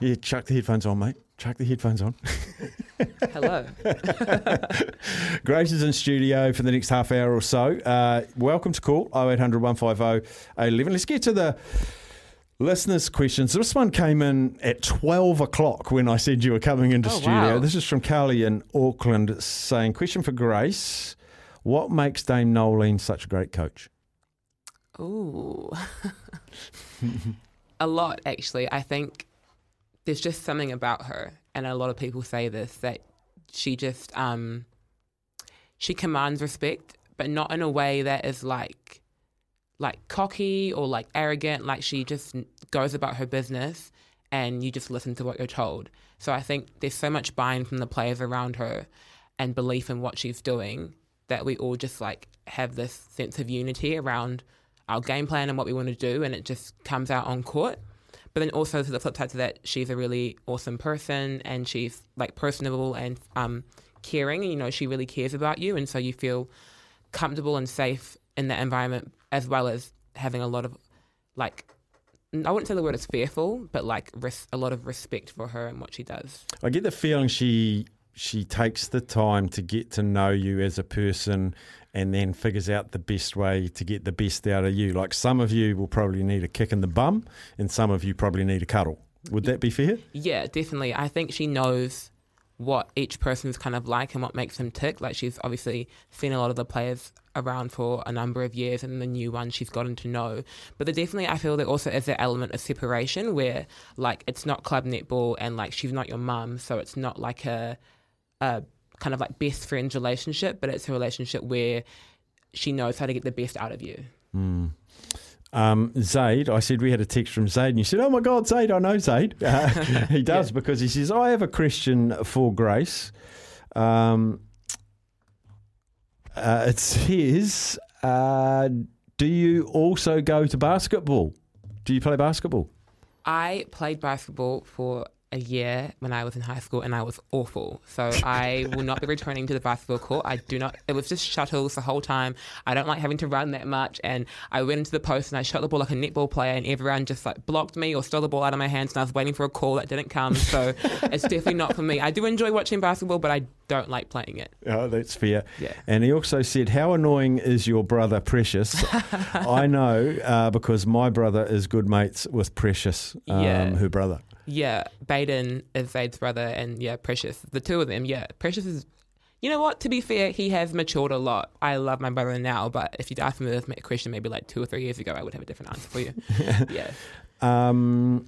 Yeah, chuck the headphones on, mate. Chuck the headphones on. Hello. Grace is in studio for the next half hour or so. Uh, welcome to call 0800 150 11. Let's get to the listeners' questions. This one came in at 12 o'clock when I said you were coming into Oh, studio. wow. This is from Carly in Auckland saying, Question for Grace What makes Dame Noeline such a great coach? Ooh. a lot, actually. I think there's just something about her, and a lot of people say this that she just um, she commands respect, but not in a way that is like like cocky or like arrogant. Like she just goes about her business, and you just listen to what you're told. So I think there's so much buy-in from the players around her, and belief in what she's doing that we all just like have this sense of unity around our game plan and what we want to do, and it just comes out on court. But then also to the flip side to that, she's a really awesome person, and she's like personable and um, caring. And, you know, she really cares about you, and so you feel comfortable and safe in that environment, as well as having a lot of like. I wouldn't say the word is fearful, but like res- a lot of respect for her and what she does. I get the feeling she she takes the time to get to know you as a person and then figures out the best way to get the best out of you. Like some of you will probably need a kick in the bum and some of you probably need a cuddle. Would that be fair? Yeah, definitely. I think she knows what each person's kind of like and what makes them tick. Like she's obviously seen a lot of the players around for a number of years and the new ones she's gotten to know. But there definitely I feel there also is that element of separation where like it's not club netball and like she's not your mum, so it's not like a a kind of like best friends relationship, but it's a relationship where she knows how to get the best out of you. Um, Zaid, I said we had a text from Zaid, and you said, "Oh my God, Zaid, I know Zaid." Uh, he does because he says, "I have a question for Grace." Um, uh, it says, uh, "Do you also go to basketball? Do you play basketball?" I played basketball for a year when I was in high school and I was awful. So I will not be returning to the basketball court. I do not, it was just shuttles the whole time. I don't like having to run that much. And I went into the post and I shot the ball like a netball player and everyone just like blocked me or stole the ball out of my hands and I was waiting for a call that didn't come. So it's definitely not for me. I do enjoy watching basketball, but I don't like playing it. Oh, that's fair. Yeah. And he also said, How annoying is your brother Precious? I know uh, because my brother is good mates with Precious, um, Yeah. her brother. Yeah, Baden is Zaid's brother, and yeah, Precious. The two of them, yeah. Precious is, you know what? To be fair, he has matured a lot. I love my brother now, but if you'd asked me this question maybe like two or three years ago, I would have a different answer for you. yeah. Um,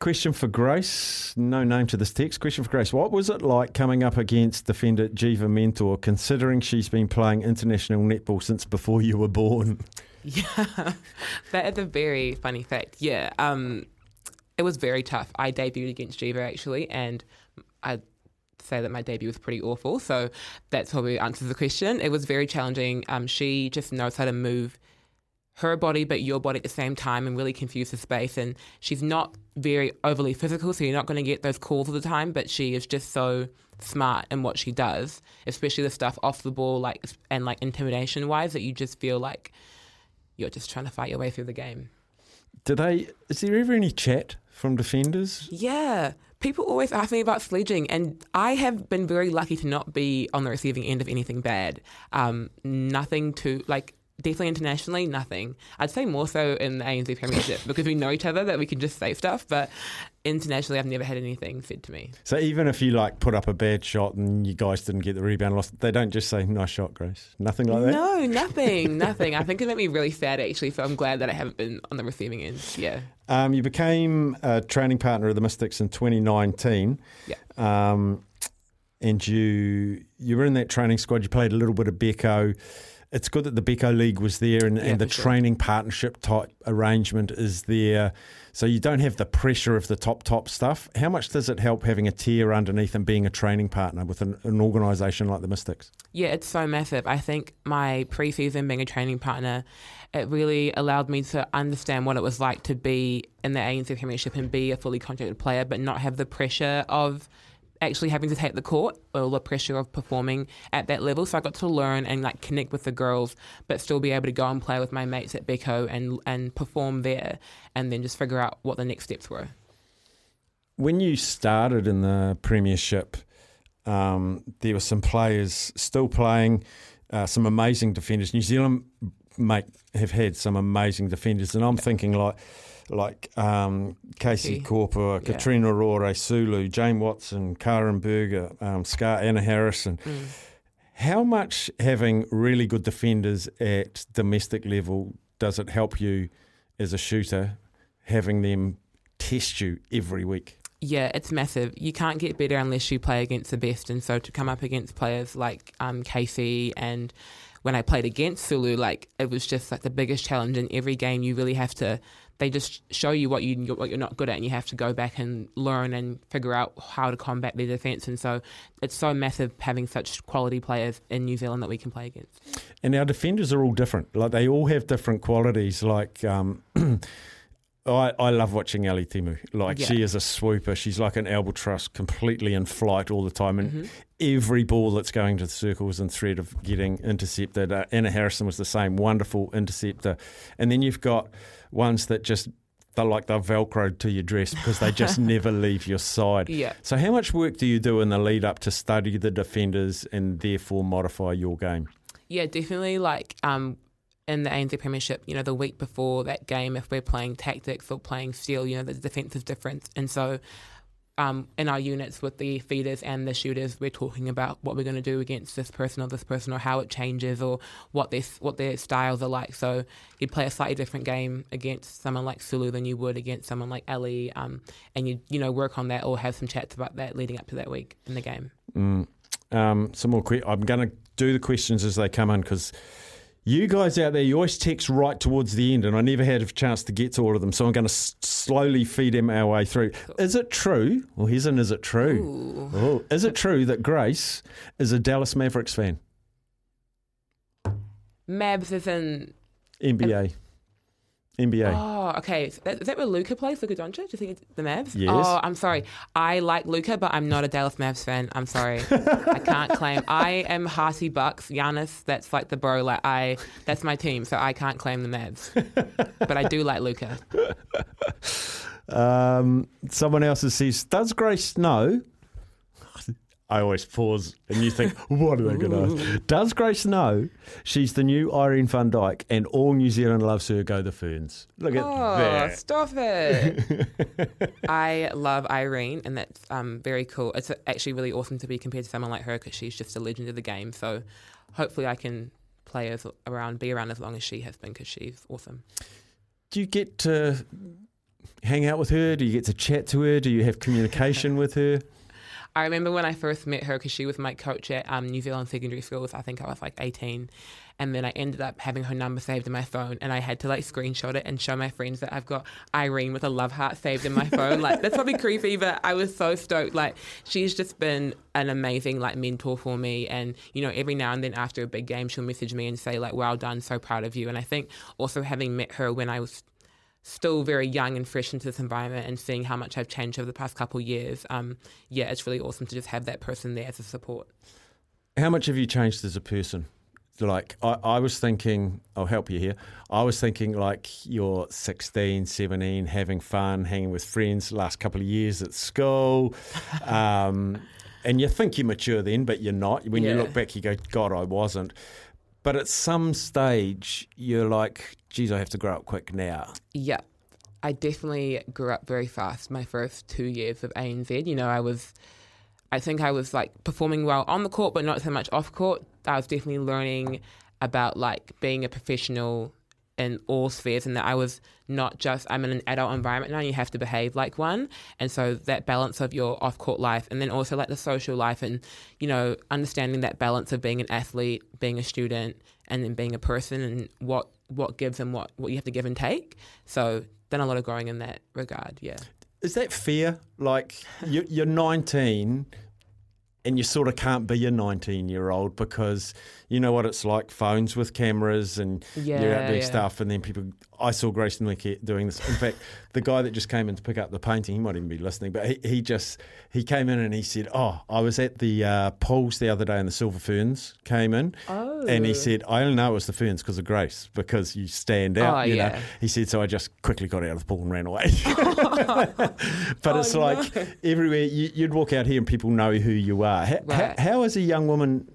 question for Grace. No name to this text. Question for Grace. What was it like coming up against defender Geva Mentor, considering she's been playing international netball since before you were born? Yeah, that is a very funny fact. Yeah, um, it was very tough. I debuted against Geva actually, and I say that my debut was pretty awful. So that's probably answers the question. It was very challenging. Um, she just knows how to move her body but your body at the same time and really confuse the space and she's not very overly physical so you're not going to get those calls all the time but she is just so smart in what she does especially the stuff off the ball like and like intimidation wise that you just feel like you're just trying to fight your way through the game Do they? Is there ever any chat from defenders? Yeah. People always ask me about sledging, and I have been very lucky to not be on the receiving end of anything bad. Um, nothing to, like, definitely internationally, nothing. I'd say more so in the ANZ Premiership because we know each other that we can just say stuff. But internationally, I've never had anything said to me. So even if you like put up a bad shot and you guys didn't get the rebound, lost, they don't just say "nice shot, Grace." Nothing like that. No, nothing, nothing. I think it made me really sad actually. So I'm glad that I haven't been on the receiving end. Yeah. Um, you became a training partner of the Mystics in 2019. Yeah. Um, and you you were in that training squad. You played a little bit of Beko it's good that the Beko League was there and, Yeah, and the sure. training partnership type arrangement is there. So you don't have the pressure of the top, top stuff. How much does it help having a tier underneath and being a training partner with an, an organisation like the Mystics? Yeah, it's so massive. I think my pre season being a training partner, it really allowed me to understand what it was like to be in the ANZ Premiership and be a fully contracted player, but not have the pressure of actually having to take the court or the pressure of performing at that level. So I got to learn and like connect with the girls, but still be able to go and play with my mates at Beko and and perform there, and then just figure out what the next steps were. When you started in the Premiership, um, there were some players still playing, uh, some amazing defenders. New Zealand, mate, have had some amazing defenders, and I'm thinking like like um, Casey. Kopua, Yeah. Katrina Rore, Sulu, Jane Watson, Karin Burger, um, Scar, Anna Harrison. Mm. How much having really good defenders at domestic level does it help you as a shooter, having them test you every week? Yeah, it's massive. You can't get better unless you play against the best. And so to come up against players like um, Casey and when I played against Sulu, like it was just like the biggest challenge. In every game, you really have to. They just show you what you what you're not good at, and you have to go back and learn and figure out how to combat their defense. And so it's so massive having such quality players in New Zealand that we can play against. And our defenders are all different. Like they all have different qualities. Like um, I, I love watching Ali Timu. Like Yeah. she is a swooper. She's like an albatross, completely in flight all the time. And Mm-hmm. every ball that's going to the circle is in threat of getting intercepted. Uh, Anna Harrison was the same, wonderful interceptor. And then you've got ones that just they're like they're velcroed to your dress because they just never leave your side. Yeah. So how much work do you do in the lead up to study the defenders and therefore modify your game? Yeah, definitely. Like um, in the ANZ Premiership, you know, the week before that game, if we're playing Tactix or playing steel, you know, the defence is different. And so um, in our units with the feeders and the shooters, we're talking about what we're going to do against this person or this person or how it changes or what their, what their styles are like. So you'd play a slightly different game against someone like Sulu than you would against someone like Ali. Um, and you, you know, work on that or have some chats about that leading up to that week in the game. Um, some more. Que- I'm going to do the questions as they come in because you guys out there, you always text right towards the end, and I never had a chance to get to all of them. So I'm going to s- slowly feed them our way through. Is it true? Well, here's an is it true? Oh, is it true that Grace is a Dallas Mavericks fan? Mavs is in NBA. NBA. Oh, okay. Is that, is that where Luka plays? Luka Doncic? Do you think it's the Mavs? Yes. Oh, I'm sorry. I like Luka, but I'm not a Dallas Mavs fan. I'm sorry. I can't claim. I am Hearty Bucks. Giannis, that's like the bro. Like I, that's my team. So I can't claim the Mavs. but I do like Luka. Um, someone else says, Does Grace know? I always pause and you think, what are they going to ask? Does Grace know she's the new Irene Van Dyk and all New Zealand loves her go the Ferns? Look at Oh, that. stop it. I love Irene, and that's um, very cool. It's actually really awesome to be compared to someone like her because she's just a legend of the game. So hopefully I can play as around, be around as long as she has been because she's awesome. Do you get to hang out with her? Do you get to chat to her? Do you have communication with her? I remember when I first met her because she was my coach at um, New Zealand secondary schools. I think I was like 18. And then I ended up having her number saved in my phone, and I had to like screenshot it and show my friends that I've got Irene with a love heart saved in my phone. like that's probably creepy, but I was so stoked. Like she's just been an amazing like mentor for me, and you know every now and then after a big game, she'll message me and say like, "Well done, so proud of you." And I think also having met her when I was still very young and fresh into this environment and seeing how much I've changed over the past couple of years, um, yeah, it's really awesome to just have that person there as a support. How much have you changed as a person? Like, I, I was thinking, I'll help you here. I was thinking, like, you're 16, 17, having fun, hanging with friends, last couple of years at school. Um, and you think you're mature then, but you're not. When you look back, you go, God, I wasn't. But at some stage, you're like, geez, I have to grow up quick now. Yeah. I definitely grew up very fast my first two years of ANZ. You know, I was, I think I was like performing well on the court, but not so much off court. I was definitely learning about like being a professional in all spheres and that I was not just I'm in an adult environment now you have to behave like one. And so that balance of your off court life and then also like the social life and you know understanding that balance of being an athlete being a student and then being a person and what what gives and what what you have to give and take. So done a lot of growing in that regard yeah. Is that fair? Like you're 19 and you sort of can't be a 19 year old because you know what it's like phones with cameras and you're out doing yeah. stuff and then people I saw Grayson Leckett doing this in fact the guy that just came in to pick up the painting he might even be listening but he, he just he came in and he said oh I was at the uh, pools the other day and the Silver Ferns came in Oh. and he Oh. said I only know it was the Ferns because of Grace because you stand out Oh, you know yeah. he said so I just quickly got out of the pool and ran away but it's Oh, like everywhere you, you'd walk out here and people know who you are. How, Right. how, how, as a young woman,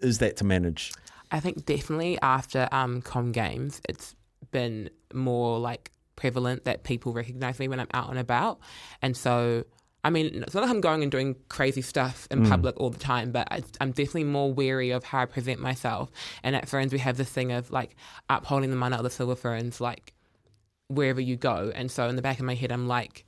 is that to manage? I think definitely after um, Com Games, it's been more like prevalent that people recognize me when I'm out and about. And so, I mean, it's not like I'm going and doing crazy stuff in mm. public all the time, but I, I'm definitely more wary of how I present myself. And at Ferns, we have this thing of like upholding the mana of the Silver Ferns, like wherever you go. And so, in the back of my head, I'm like,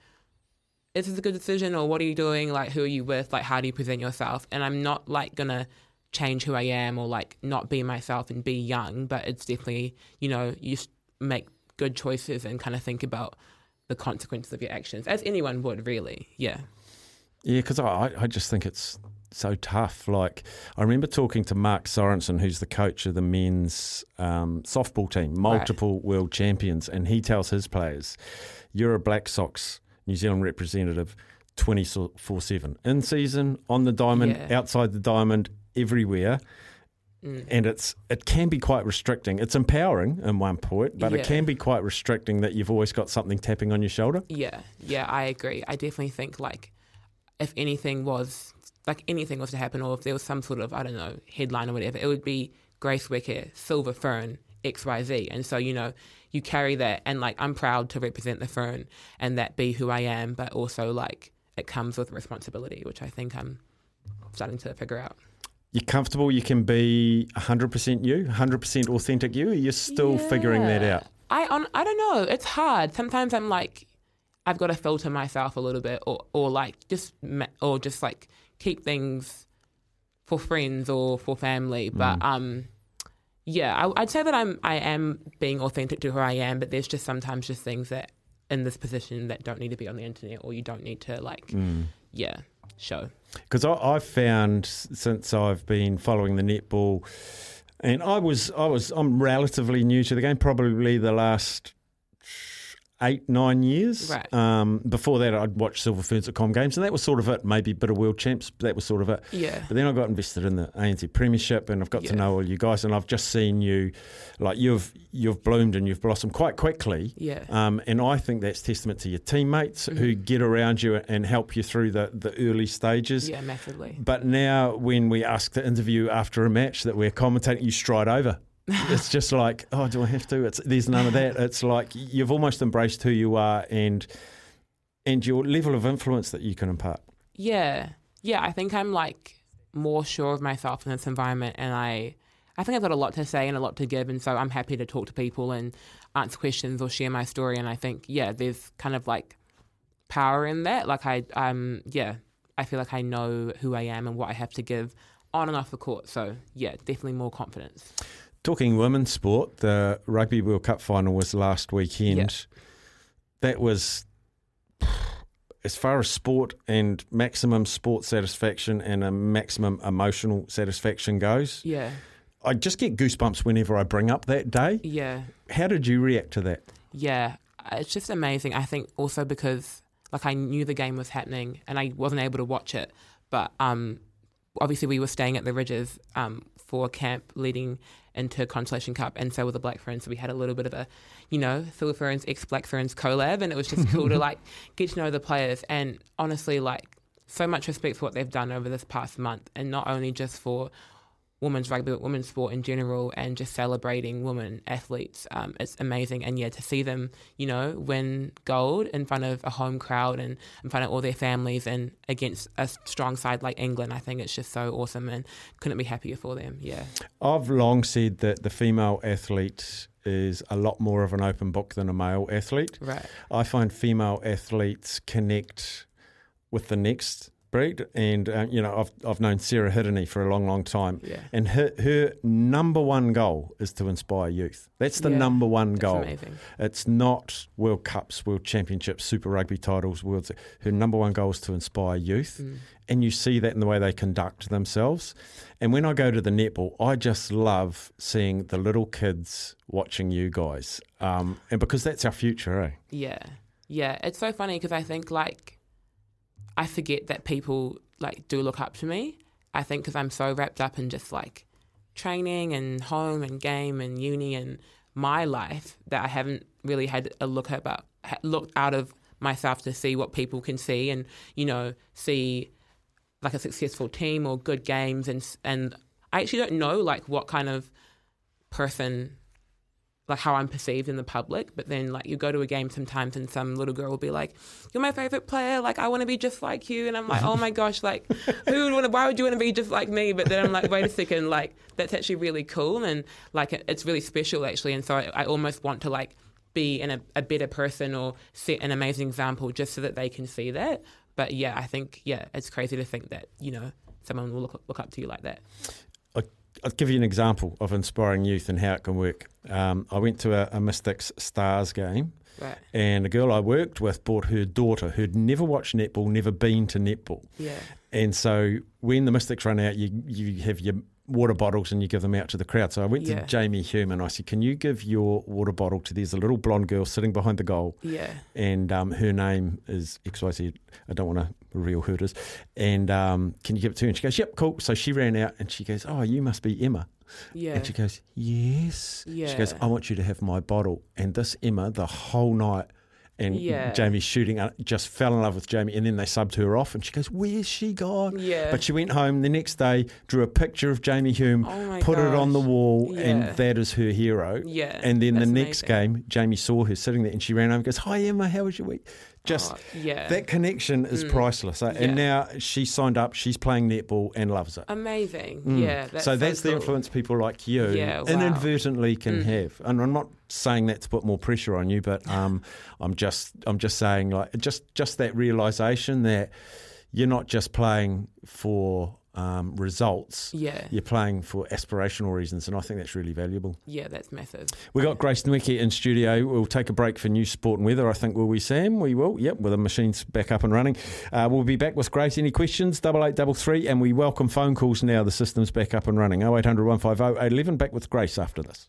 is this a good decision or what are you doing? Like, who are you with? Like, how do you present yourself? And I'm not like gonna change who I am or like not be myself and be young, but it's definitely, you know, you make good choices and kind of think about the consequences of your actions, as anyone would, really. Yeah. Yeah, because I, I just think it's so tough. Like, I remember talking to Mark Sorensen, who's the coach of the men's um, softball team, multiple world champions, and he tells his players, You're a Black Sox New Zealand representative 24 7. In season, on the diamond, Yeah. outside the diamond, everywhere. Mm. And it's it can be quite restricting. It's empowering in one point, but Yeah. it can be quite restricting that you've always got something tapping on your shoulder. Yeah, yeah, I agree. I definitely think like if anything was like anything was to happen, or if there was some sort of I don't know headline or whatever, it would be Grace Nweke, Silver Fern, X Y Z. And so you know you carry that, and like I'm proud to represent the Fern and that be who I am, but also like it comes with responsibility, which I think I'm starting to figure out. You're comfortable, you can be 100% you, 100% authentic you, or you're still figuring that out. I on I don't know. It's hard. Sometimes I'm like, I've got to filter myself a little bit, or or like just or just like keep things for friends or for family. But um, yeah, I, I'd say that I'm I am being authentic to who I am. But there's just sometimes just things that in this position that don't need to be on the internet, or you don't need to like, yeah, show. Because I've found since I've been following the netball, and I was I was I'm relatively new to the game, probably the last eight nine years. Right. Um, before that, I'd watched Silver Ferns at Com Games, and that was sort of it. Maybe a bit of World Champs, but that was sort of it. Yeah. But then I got invested in the ANZ Premiership, and I've got to know all you guys, and I've just seen you, like you've you've bloomed and you've blossomed quite quickly. Yeah. Um, and I think that's testament to your teammates Mm-hmm. who get around you and help you through the, the early stages. Yeah, massively. But now, when we ask to interview after a match that we're commentating, you stride over. It's just like, oh, do I have to? It's there's none of that. It's like you've almost embraced who you are and and your level of influence that you can impart. Yeah. Yeah, I think I'm like more sure of myself in this environment and I I think I've got a lot to say and a lot to give and so I'm happy to talk to people and answer questions or share my story and I think yeah, there's kind of like power in that. Like I um yeah, I feel like I know who I am and what I have to give on and off the court. So yeah, definitely more confidence. Talking women's sport, the Rugby World Cup final was last weekend. Yeah. That was, as far as sport and maximum sport satisfaction and a maximum emotional satisfaction goes, Yeah. I just get goosebumps whenever I bring up that day. Yeah. How did you react to that? Yeah, uh, it's just amazing. I think also because like I knew the game was happening and I wasn't able to watch it, but um, obviously we were staying at the Ridges um, for camp leading into Constellation Cup, and so were the Black Ferns. So we had a little bit of a, you know, Silver Ferns ex Black Ferns collab, and it was just cool to like get to know the players. And honestly, like so much respect for what they've done over this past month, and not only just for women's rugby, women's sport in general, and just celebrating women athletes. Um, it's amazing, and yeah, to see them, you know, win gold in front of a home crowd and in front of all their families and against a strong side like England, I think it's just so awesome, and couldn't be happier for them. Yeah, I've long said that the female athlete is a lot more of an open book than a male athlete. right. I find female athletes connect with the next breed, and uh, you know I've I've known Sarah Hirini for a long, long time, Yeah. and her her number one goal is to inspire youth. That's the Yeah, number one goal. amazing. It's not World Cups, World Championships, Super Rugby titles. World. Her number one goal is to inspire youth, Mm. and you see that in the way they conduct themselves. And when I go to the netball, I just love seeing the little kids watching you guys, um, and because that's our future, eh? Yeah, yeah. It's so funny because I think like I forget that people like do look up to me. I think because I'm so wrapped up in just like training and home and game and uni and my life that I haven't really had a look about looked out of myself to see what people can see and you know see like a successful team or good games and and I actually don't know like what kind of person like how I'm perceived in the public. But then like you go to a game sometimes and some little girl will be like, You're my favorite player, like I wanna be just like you and I'm like, Oh my gosh, like who would wanna why would you wanna be just like me? But then I'm like, wait a second, like that's actually really cool and like it, it's really special actually and so I, I almost want to like be in a, a better person or set an amazing example just so that they can see that. But yeah, I think yeah, it's crazy to think that, you know, someone will look look up to you like that. I'll give you an example of inspiring youth and how it can work. Um, I went to a, a Mystics Stars game, Right. and a girl I worked with brought her daughter who'd never watched netball, never been to netball. Yeah. And so when the Mystics run out, you you have your water bottles and you give them out to the crowd. So I went Yeah. to Jamie Hume and I said, "Can you give your water bottle to?" There's a little blonde girl sitting behind the goal, Yeah. and um, her name is XYZ. I don't want to reveal who it is. And um, can you give it to her? And she goes, "Yep, cool." So she ran out and she goes, "Oh, you must be Emma." Yeah. And she goes, Yes. Yeah. She goes, I want you to have my bottle. And this Emma, the whole night, and Yeah. Jamie shooting, uh, just fell in love with Jamie. And then they subbed her off, and she goes, Where's she gone? Yeah. But she went home the next day, drew a picture of Jamie Hume, Oh put it on the wall, Yeah. and that is her hero. Yeah, And then the next amazing. game, Jamie saw her sitting there, and she ran over and goes, Hi, Emma, how was your week? Just Oh, yeah. that connection is priceless. uh, Yeah. And now she's signed up, she's playing netball and loves it. Amazing. Mm. Yeah. That's so that's the cool. influence people like you Yeah, wow. Mm. inadvertently can have. And I'm not saying that to put more pressure on you, but um, I'm just I'm just saying like just just that realization that you're not just playing for um, results. Yeah. You're playing for aspirational reasons, and I think that's really valuable. Yeah, that's method. We've got Grace Nweke in studio. We'll take a break for news, sport, and weather. I think will we, Sam? We will. Yep, with the machines back up and running. Uh, we'll be back with Grace. Any questions? Double eight double three, and we welcome phone calls now. The system's back up and running. 0800 150 811. Back with Grace after this.